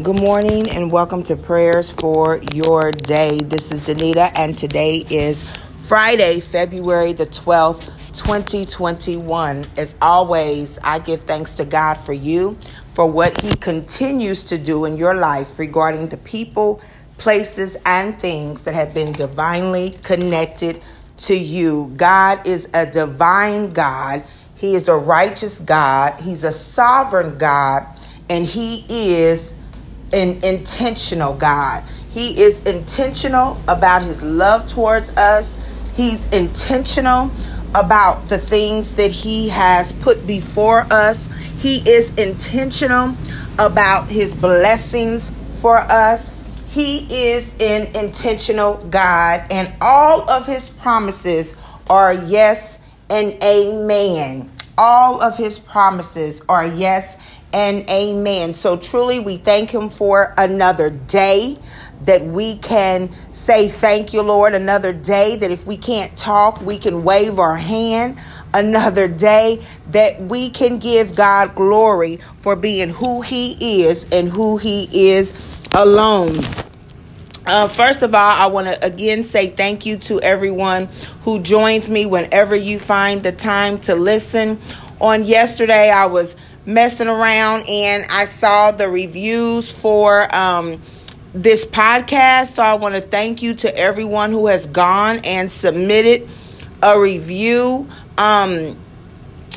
Good morning and welcome to prayers for your day. This is Danita, and today is Friday, February the 12th, 2021. As always, I give thanks to God for you, for what He continues to do in your life regarding the people, places, and things that have been divinely connected to you. God is a divine God, He is a righteous God, He's a sovereign God, and He is an intentional God. He is intentional about his love towards us. He's intentional about the things that he has put before us. He is intentional about his blessings for us. He is an intentional God, and all of his promises are yes and amen. All of his promises are yes and amen. So truly, we thank Him for another day that we can say thank you, Lord. Another day that if we can't talk, we can wave our hand. Another day that we can give God glory for being who He is and who He is alone. Uh, first of all, I want to again say thank you to everyone who joins me whenever you find the time to listen. On yesterday, I was messing around and I saw the reviews for um, this podcast. So I want to thank you to everyone who has gone and submitted a review. Um,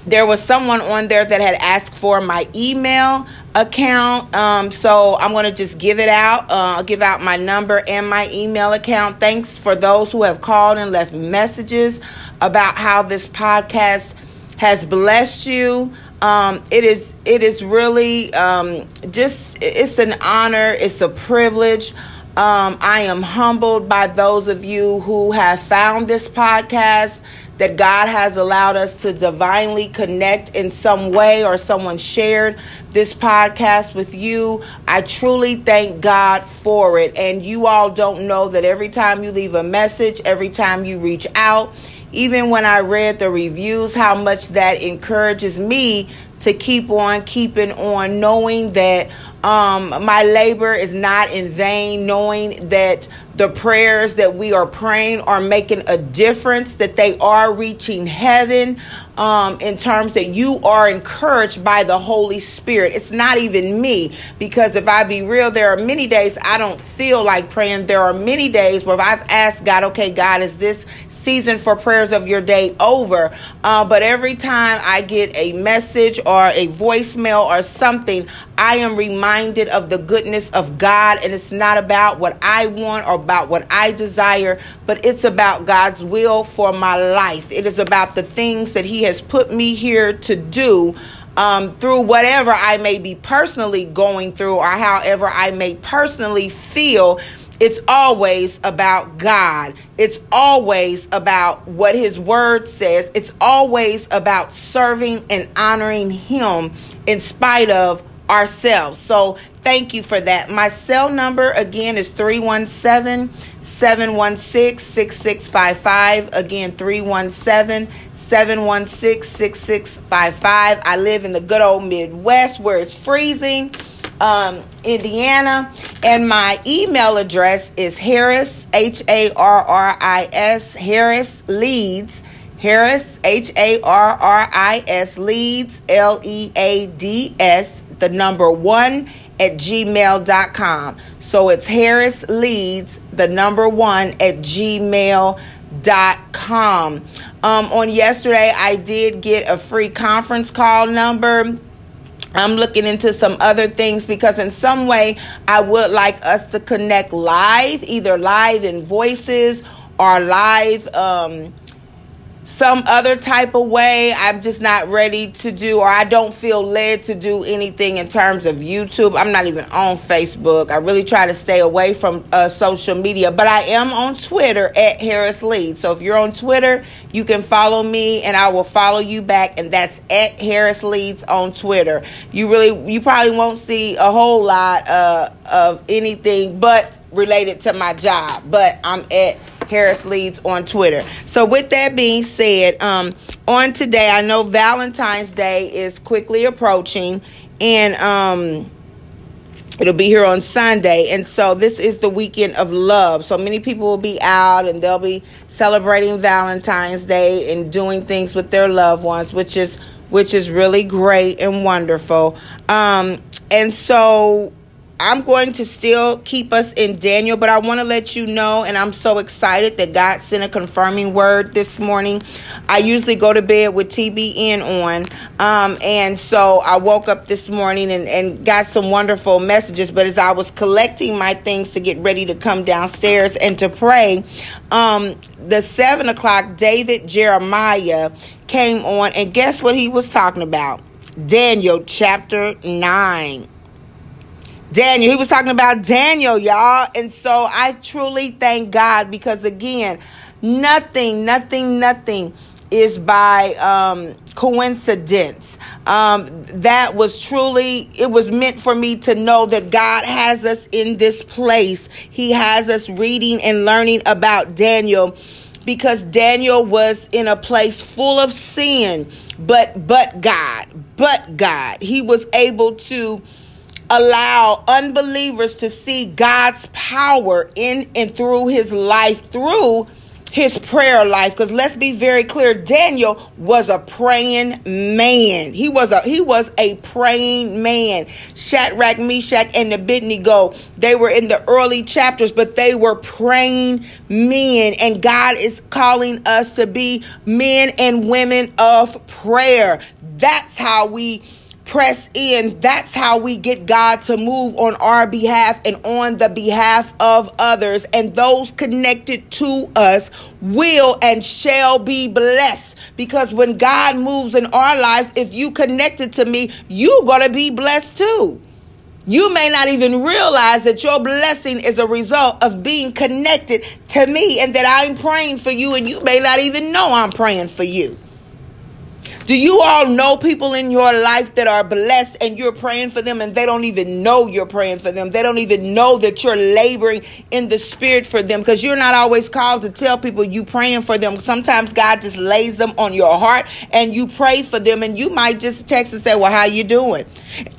there was someone on there that had asked for my email account. Um, so I'm going to just give it out. Uh, I'll give out my number and my email account. Thanks for those who have called and left messages about how this podcast has blessed you. Um, it is it is really um, just it's an honor. It's a privilege. Um, I am humbled by those of you who have found this podcast that God has allowed us to divinely connect in some way or someone shared this podcast with you. I truly thank God for it. And you all don't know that every time you leave a message, every time you reach out, even when I read the reviews, how much that encourages me to keep on keeping on, knowing that um, my labor is not in vain, knowing that the prayers that we are praying are making a difference, that they are reaching heaven um, in terms that you are encouraged by the Holy Spirit. It's not even me, because if I be real, there are many days I don't feel like praying. There are many days where I've asked God, okay, God, is this season for prayers of your day over. Uh, but every time I get a message or a voicemail or something, I am reminded of the goodness of God. And it's not about what I want or about what I desire, but it's about God's will for my life. It is about the things that He has put me here to do. Um, through whatever I may be personally going through, or however I may personally feel it's always about God. It's always about what His Word says. It's always about serving and honoring Him in spite of ourselves. So thank you for that. My cell number again is 317 716 6655. Again, 317 716 6655. I live in the good old Midwest where it's freezing um, Indiana. And my email address is Harris, H A R R I S, Harris Leads, Harris, H A R R I S, Leads, L E A D S, the number one at gmail.com. So it's Harris Leads, the number one at gmail.com. Um, on yesterday, I did get a free conference call number I'm looking into some other things because, in some way, I would like us to connect live, either live in voices or live um, some other type of way. I'm just not ready to do, or I don't feel led to do anything in terms of YouTube. I'm not even on Facebook. I really try to stay away from uh, social media, but I am on Twitter at Harris Lead. So if you're on Twitter, you can follow me and I will follow you back, and that's at Harris Leads on Twitter. You really, you probably won't see a whole lot uh, of anything but related to my job, but I'm at Harris Leads on Twitter. So, with that being said, um, on today, I know Valentine's Day is quickly approaching, and um, It'll be here on Sunday. And so this is the weekend of love. So many people will be out and they'll be celebrating Valentine's Day and doing things with their loved ones, which is which is really great and wonderful. Um, and so I'm going to still keep us in Daniel, but I want to let you know, and I'm so excited that God sent a confirming word this morning. I usually go to bed with TBN on, um, and so I woke up this morning and, and got some wonderful messages. But as I was collecting my things to get ready to come downstairs and to pray, um, the seven o'clock David Jeremiah came on, and guess what he was talking about? Daniel chapter 9. Daniel. He was talking about Daniel, y'all. And so I truly thank God because, again, nothing, nothing, nothing is by um, coincidence. Um, that was truly, it was meant for me to know that God has us in this place. He has us reading and learning about Daniel because Daniel was in a place full of sin, but, but God, but God. He was able to allow unbelievers to see God's power in and through his life through his prayer life. Because let's be very clear Daniel was a praying man. He was a he was a praying man. Shadrach Meshach and Abednego they were in the early chapters but they were praying men. And God is calling us to be men and women of prayer. That's how we press in, that's how we get God to move on our behalf and on the behalf of others. And those connected to us will and shall be blessed. Because when God moves in our lives, if you connected to me, you're going to be blessed too. You may not even realize that your blessing is a result of being connected to me and that I'm praying for you, and you may not even know I'm praying for you. Do you all know people in your life that are blessed and you're praying for them and they don't even know you're praying for them? They don't even know that you're laboring in the spirit for them because you're not always called to tell people you praying for them. Sometimes God just lays them on your heart and you pray for them and you might just text and say, "Well, how you doing?"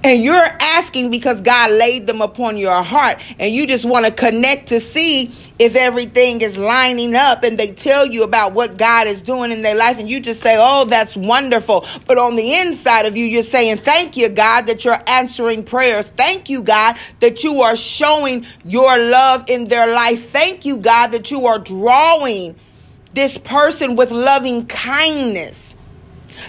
And you're asking because God laid them upon your heart and you just want to connect to see if everything is lining up and they tell you about what God is doing in their life and you just say, "Oh, that's wonderful." Wonderful. But on the inside of you, you're saying, Thank you, God, that you're answering prayers. Thank you, God, that you are showing your love in their life. Thank you, God, that you are drawing this person with loving kindness.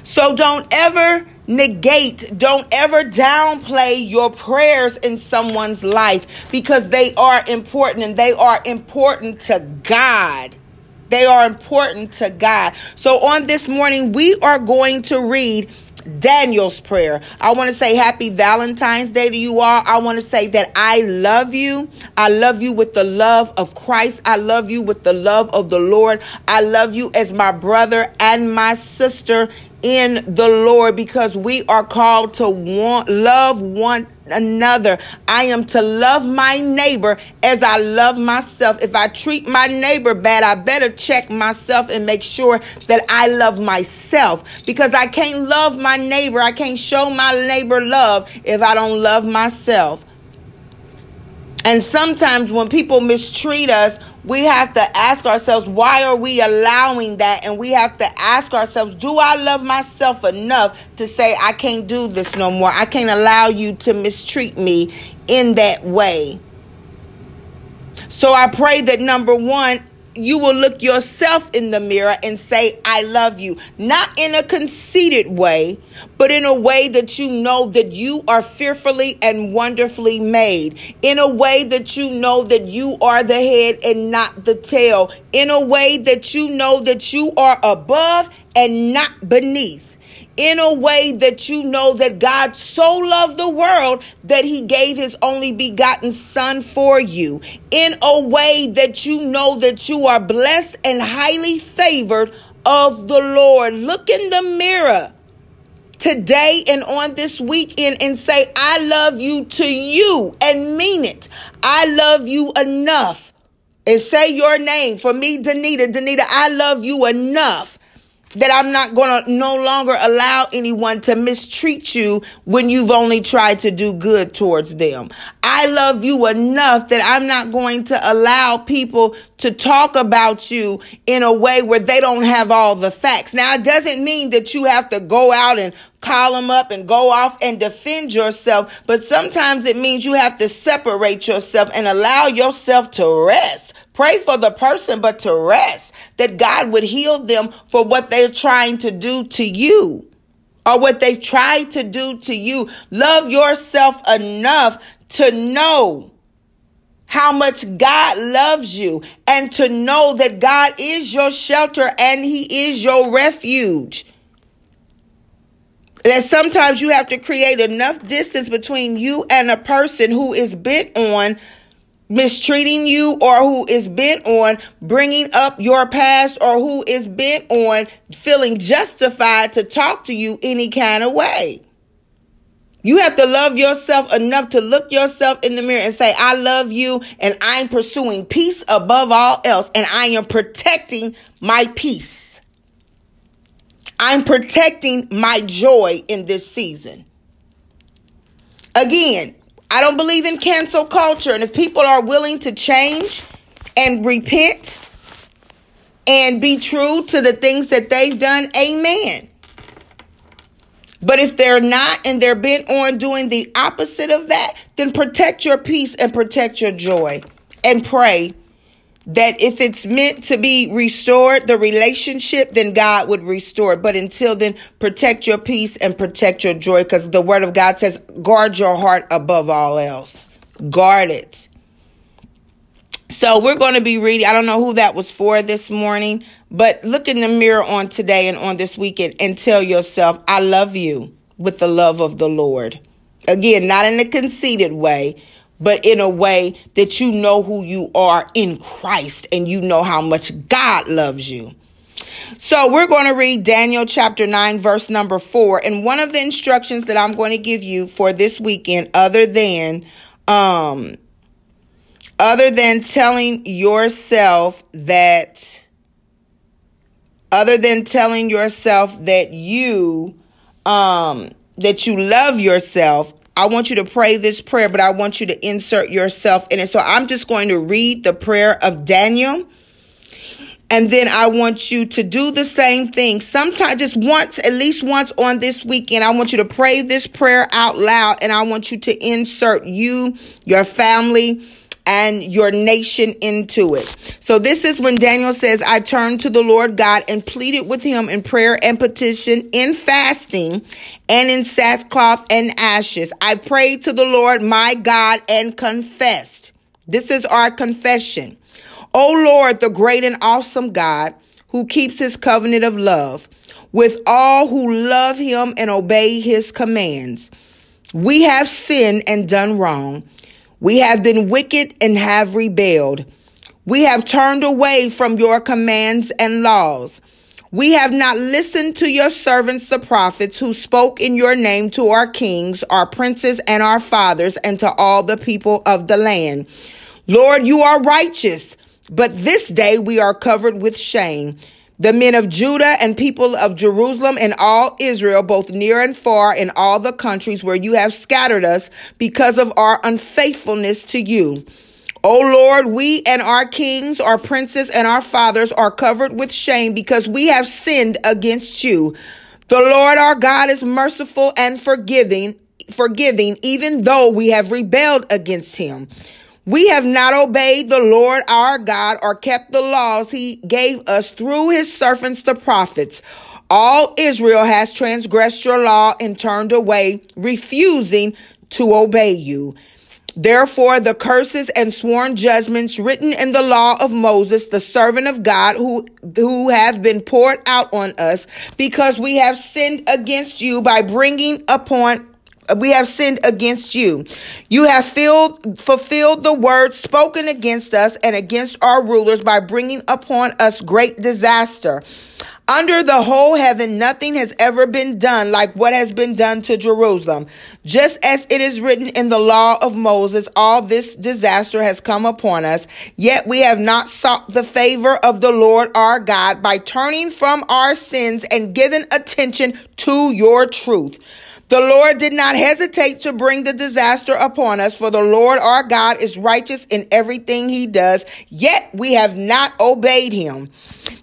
So don't ever negate, don't ever downplay your prayers in someone's life because they are important and they are important to God. They are important to God. So on this morning, we are going to read Daniel's prayer. I want to say happy Valentine's Day to you all. I want to say that I love you. I love you with the love of Christ. I love you with the love of the Lord. I love you as my brother and my sister in the Lord because we are called to want love one another. I am to love my neighbor as I love myself. If I treat my neighbor bad, I better check myself and make sure that I love myself because I can't love my neighbor. I can't show my neighbor love if I don't love myself. And sometimes when people mistreat us, we have to ask ourselves, why are we allowing that? And we have to ask ourselves, do I love myself enough to say, I can't do this no more? I can't allow you to mistreat me in that way. So I pray that number one, you will look yourself in the mirror and say, I love you. Not in a conceited way, but in a way that you know that you are fearfully and wonderfully made. In a way that you know that you are the head and not the tail. In a way that you know that you are above and not beneath in a way that you know that God so loved the world that he gave his only begotten son for you. In a way that you know that you are blessed and highly favored of the Lord. Look in the mirror today and on this weekend and say, I love you to you and mean it. I love you enough. And say your name for me, Danita. Danita, I love you enough that I'm not going to no longer allow anyone to mistreat you when you've only tried to do good towards them. I love you enough that I'm not going to allow people to talk about you in a way where they don't have all the facts. Now, it doesn't mean that you have to go out and call them up and go off and defend yourself, but sometimes it means you have to separate yourself and allow yourself to rest. Pray for the person, but to rest, that God would heal them for what they're trying to do to you or what they've tried to do to you. Love yourself enough to know how much God loves you and to know that God is your shelter and He is your refuge. That sometimes you have to create enough distance between you and a person who is bent on mistreating you or who is bent on bringing up your past or who is bent on feeling justified to talk to you any kind of way. You have to love yourself enough to look yourself in the mirror and say, I love you and I'm pursuing peace above all else and I am protecting my peace. I'm protecting my joy in this season. Again, I don't believe in cancel culture. And if people are willing to change and repent and be true to the things that they've done, amen. But if they're not and they're bent on doing the opposite of that, then protect your peace and protect your joy and pray that if it's meant to be restored, the relationship, then God would restore it. But until then, protect your peace and protect your joy because the word of God says, guard your heart above all else. Guard it. So we're going to be reading. I don't know who that was for this morning, but look in the mirror on today and on this weekend and tell yourself, I love you with the love of the Lord. Again, not in a conceited way, but in a way that you know who you are in Christ and you know how much God loves you. So we're going to read Daniel chapter 9 verse number 4 and one of the instructions that I'm going to give you for this weekend other than um other than telling yourself that other than telling yourself that you um that you love yourself I want you to pray this prayer, but I want you to insert yourself in it. So I'm just going to read the prayer of Daniel. And then I want you to do the same thing. Sometimes, just once, at least once on this weekend, I want you to pray this prayer out loud and I want you to insert you, your family, and your nation into it. So this is when Daniel says, I turned to the Lord God and pleaded with him in prayer and petition, in fasting, and in sackcloth and ashes. I prayed to the Lord my God and confessed. This is our confession. O Lord, the great and awesome God, who keeps his covenant of love with all who love him and obey his commands. We have sinned and done wrong. We have been wicked and have rebelled. We have turned away from your commands and laws. We have not listened to your servants, the prophets, who spoke in your name to our kings, our princes, and our fathers, and to all the people of the land. Lord, you are righteous, but this day we are covered with shame the men of Judah and people of Jerusalem and all Israel, both near and far, in all the countries where you have scattered us because of our unfaithfulness to you. O Lord, we and our kings, our princes, and our fathers are covered with shame because we have sinned against you. The Lord our God is merciful and forgiving, forgiving, even though we have rebelled against him. We have not obeyed the Lord our God or kept the laws he gave us through his servants, the prophets. All Israel has transgressed your law and turned away, refusing to obey you. Therefore, the curses and sworn judgments written in the law of Moses, the servant of God, who, who have been poured out on us because we have sinned against you by bringing upon we have sinned against you. You have filled, fulfilled the word spoken against us and against our rulers by bringing upon us great disaster. Under the whole heaven, nothing has ever been done like what has been done to Jerusalem. Just as it is written in the law of Moses, all this disaster has come upon us. Yet we have not sought the favor of the Lord our God by turning from our sins and giving attention to your truth. The Lord did not hesitate to bring the disaster upon us, for the Lord our God is righteous in everything he does, yet we have not obeyed him.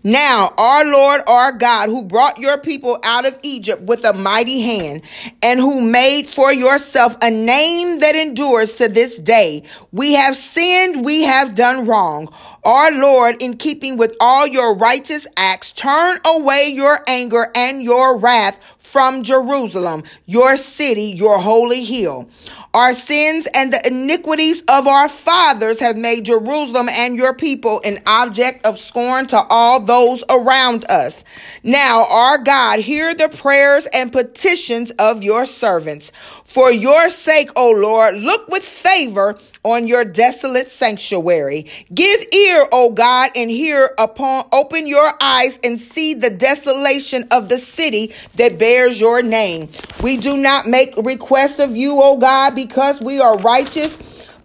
Now, our Lord, our God, who brought your people out of Egypt with a mighty hand and who made for yourself a name that endures to this day, we have sinned, we have done wrong. Our Lord, in keeping with all your righteous acts, turn away your anger and your wrath from Jerusalem, your city, your holy hill. Our sins and the iniquities of our fathers have made Jerusalem and your people an object of scorn to all those around us. Now, our God, hear the prayers and petitions of your servants. For your sake, O Lord, look with favor on your desolate sanctuary. Give ear, O God, and hear upon, open your eyes and see the desolation of the city that bears your name. We do not make request of you, O God, because we are righteous,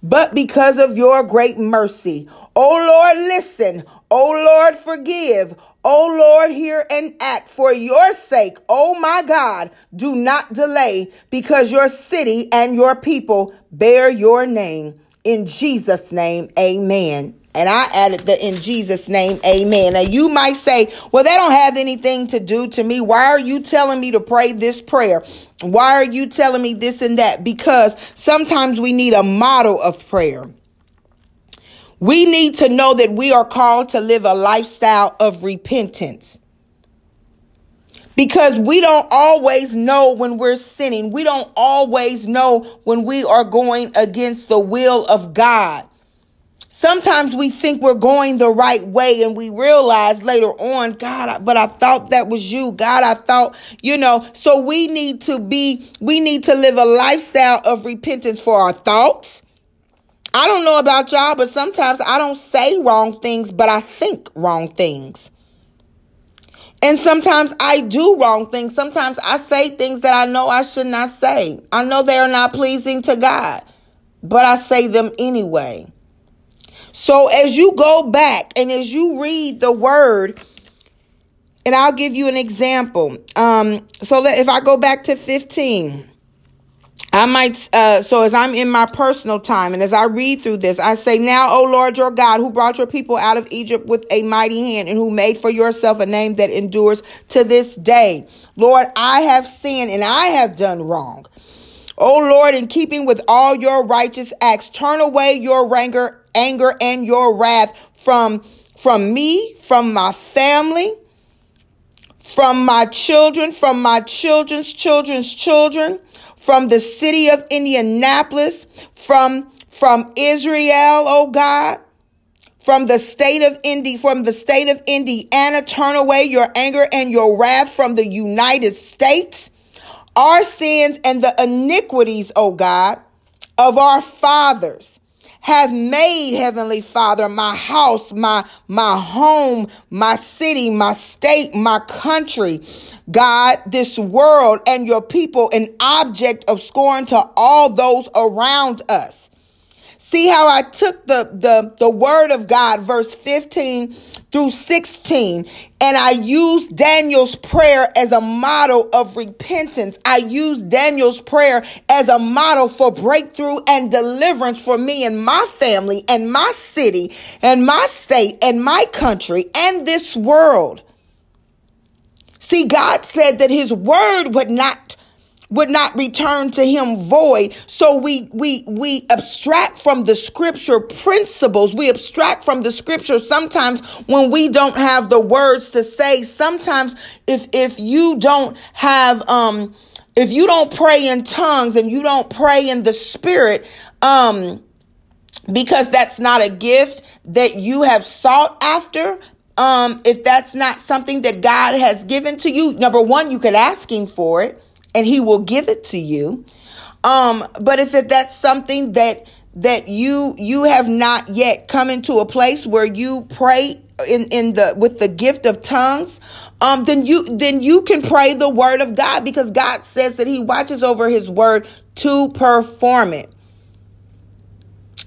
but because of your great mercy. O Lord, listen. O Lord, forgive. O Lord, hear and act for your sake. O my God, do not delay because your city and your people bear your name. In Jesus' name, amen. And I added the in Jesus' name, amen. Now you might say, well, they don't have anything to do to me. Why are you telling me to pray this prayer? Why are you telling me this and that? Because sometimes we need a model of prayer. We need to know that we are called to live a lifestyle of repentance because we don't always know when we're sinning. We don't always know when we are going against the will of God. Sometimes we think we're going the right way and we realize later on, God, but I thought that was you. God, I thought, you know, so we need to be, we need to live a lifestyle of repentance for our thoughts. I don't know about y'all, but sometimes I don't say wrong things, but I think wrong things. And sometimes I do wrong things. Sometimes I say things that I know I should not say. I know they are not pleasing to God, but I say them anyway. So as you go back and as you read the word, and I'll give you an example. Um, so let, if I go back to 15, I might, uh, so as I'm in my personal time and as I read through this, I say, Now, O Lord your God, who brought your people out of Egypt with a mighty hand and who made for yourself a name that endures to this day. Lord, I have sinned and I have done wrong. O Lord, in keeping with all your righteous acts, turn away your anger, anger and your wrath from, from me, from my family, from my children, from my children's children's children from the city of Indianapolis, from, from Israel, oh God, from the state of Indy, from the state of Indiana, turn away your anger and your wrath from the United States. Our sins and the iniquities, oh God, of our fathers have made heavenly father my house my my home my city my state my country. God this world and your people an object of scorn to all those around us See how I took the, the, the word of God, verse 15 through 16, and I used Daniel's prayer as a model of repentance. I used Daniel's prayer as a model for breakthrough and deliverance for me and my family and my city and my state and my country and this world. See, God said that his word would not would not return to him void. So we, we, we abstract from the scripture principles. We abstract from the scripture sometimes when we don't have the words to say. Sometimes if, if you don't have, um, if you don't pray in tongues and you don't pray in the spirit, um, because that's not a gift that you have sought after, um, if that's not something that God has given to you, number one, you could ask Him for it and he will give it to you. Um, but if that's something that that you you have not yet come into a place where you pray in in the with the gift of tongues um, then you then you can pray the word of God because God says that He watches over His word to perform it.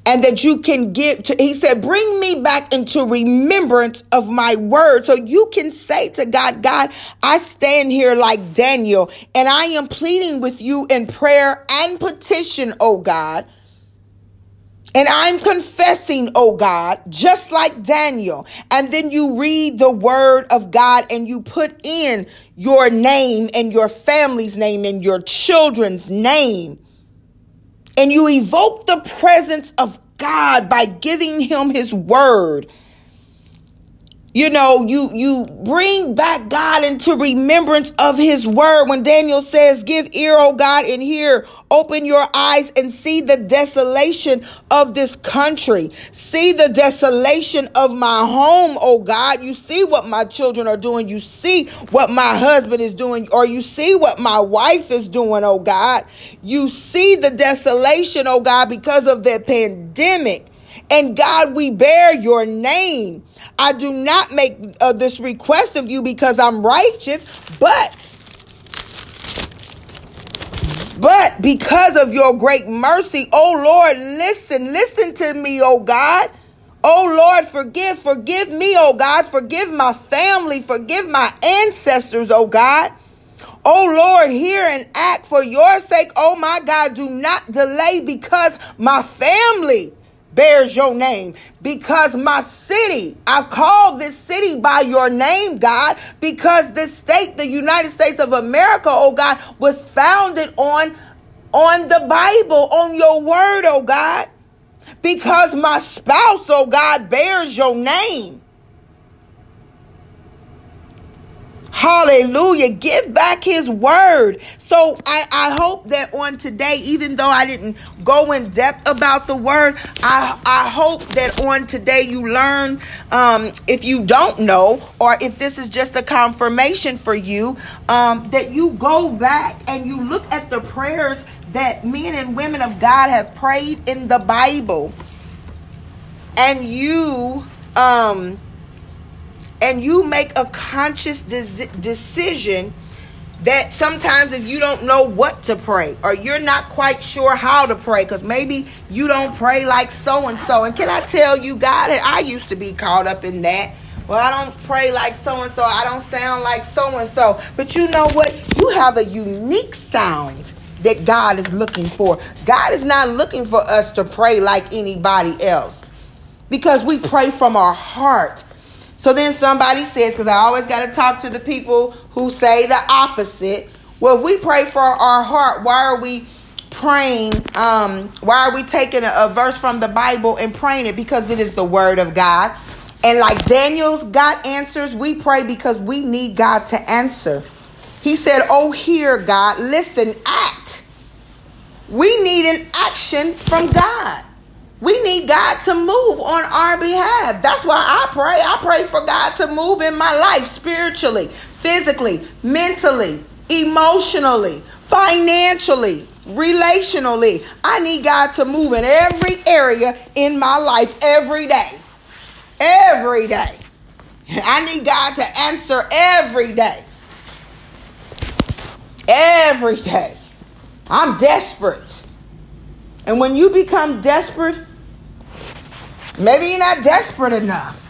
And that you can get to, he said, bring me back into remembrance of my word. So you can say to God, God, I stand here like Daniel and I am pleading with you in prayer and petition, oh God and I'm confessing, oh God, just like Daniel. And then you read the word of God and you put in your name and your family's name and your children's name. And you evoke the presence of God by giving him his word you know you you bring back god into remembrance of his word. When daniel says give ear o god and hear open your eyes and see the desolation of this country. See the desolation of my home oh god. You see what my children are doing. You see what my husband is doing or you see what my wife is doing oh god. You see the desolation oh god because of the pandemic and God, we bear your name. I do not make uh, this request of you because I'm righteous, but but because of your great mercy, oh Lord, listen, listen to me, oh God. Oh Lord, forgive, forgive me, oh God. Forgive my family, forgive my ancestors, oh God. Oh Lord, hear and act for your sake. Oh my God, do not delay because my family bears your name because my city, I've called this city by your name, God, because this state, the United States of America, oh God, was founded on on the Bible, on your word, oh God. Because my spouse, oh God, bears your name. Hallelujah. Give back his word. So I, I hope that on today, even though I didn't go in depth about the word, I, I hope that on today you learn, um, if you don't know, or if this is just a confirmation for you, um, that you go back and you look at the prayers that men and women of God have prayed in the Bible. And you, um, and you make a conscious de- decision that sometimes if you don't know what to pray or you're not quite sure how to pray because maybe you don't pray like so and so and can i tell you god i used to be caught up in that. Well i don't pray like so and so i don't sound like so and so but you know what? You have a unique sound that god is looking for. God is not looking for us to pray like anybody else. Because we pray from our heart so then somebody says, because I always got to talk to the people who say the opposite. Well, if we pray for our heart, why are we praying? Um, why are we taking a, a verse from the Bible and praying it? Because it is the word of God. And like Daniel's got answers, we pray because we need God to answer. He said, Oh, hear God, listen, act. We need an action from God. We need God to move on our behalf. That's why I pray. I pray for God to move in my life spiritually, physically, mentally, emotionally, financially, relationally. I need God to move in every area in my life every day. Every day. I need God to answer every day. Every day. I'm desperate. And when you become desperate, Maybe you're not desperate enough.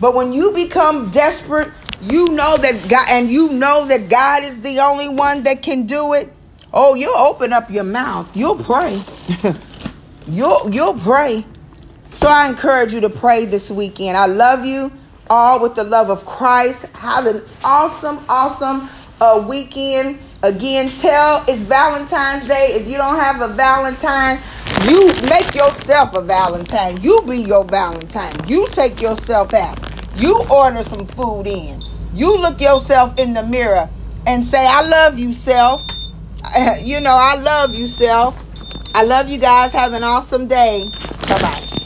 But when you become desperate, you know that God and you know that God is the only one that can do it. Oh, you'll open up your mouth. You'll pray. you'll you'll pray. So I encourage you to pray this weekend. I love you all with the love of Christ. Have an awesome, awesome uh, weekend. Again, tell it's Valentine's Day. If you don't have a Valentine, you make yourself a Valentine. You be your Valentine. You take yourself out. You order some food in. You look yourself in the mirror and say, I love you, self. You know, I love you, self. I love you guys. Have an awesome day. Bye bye.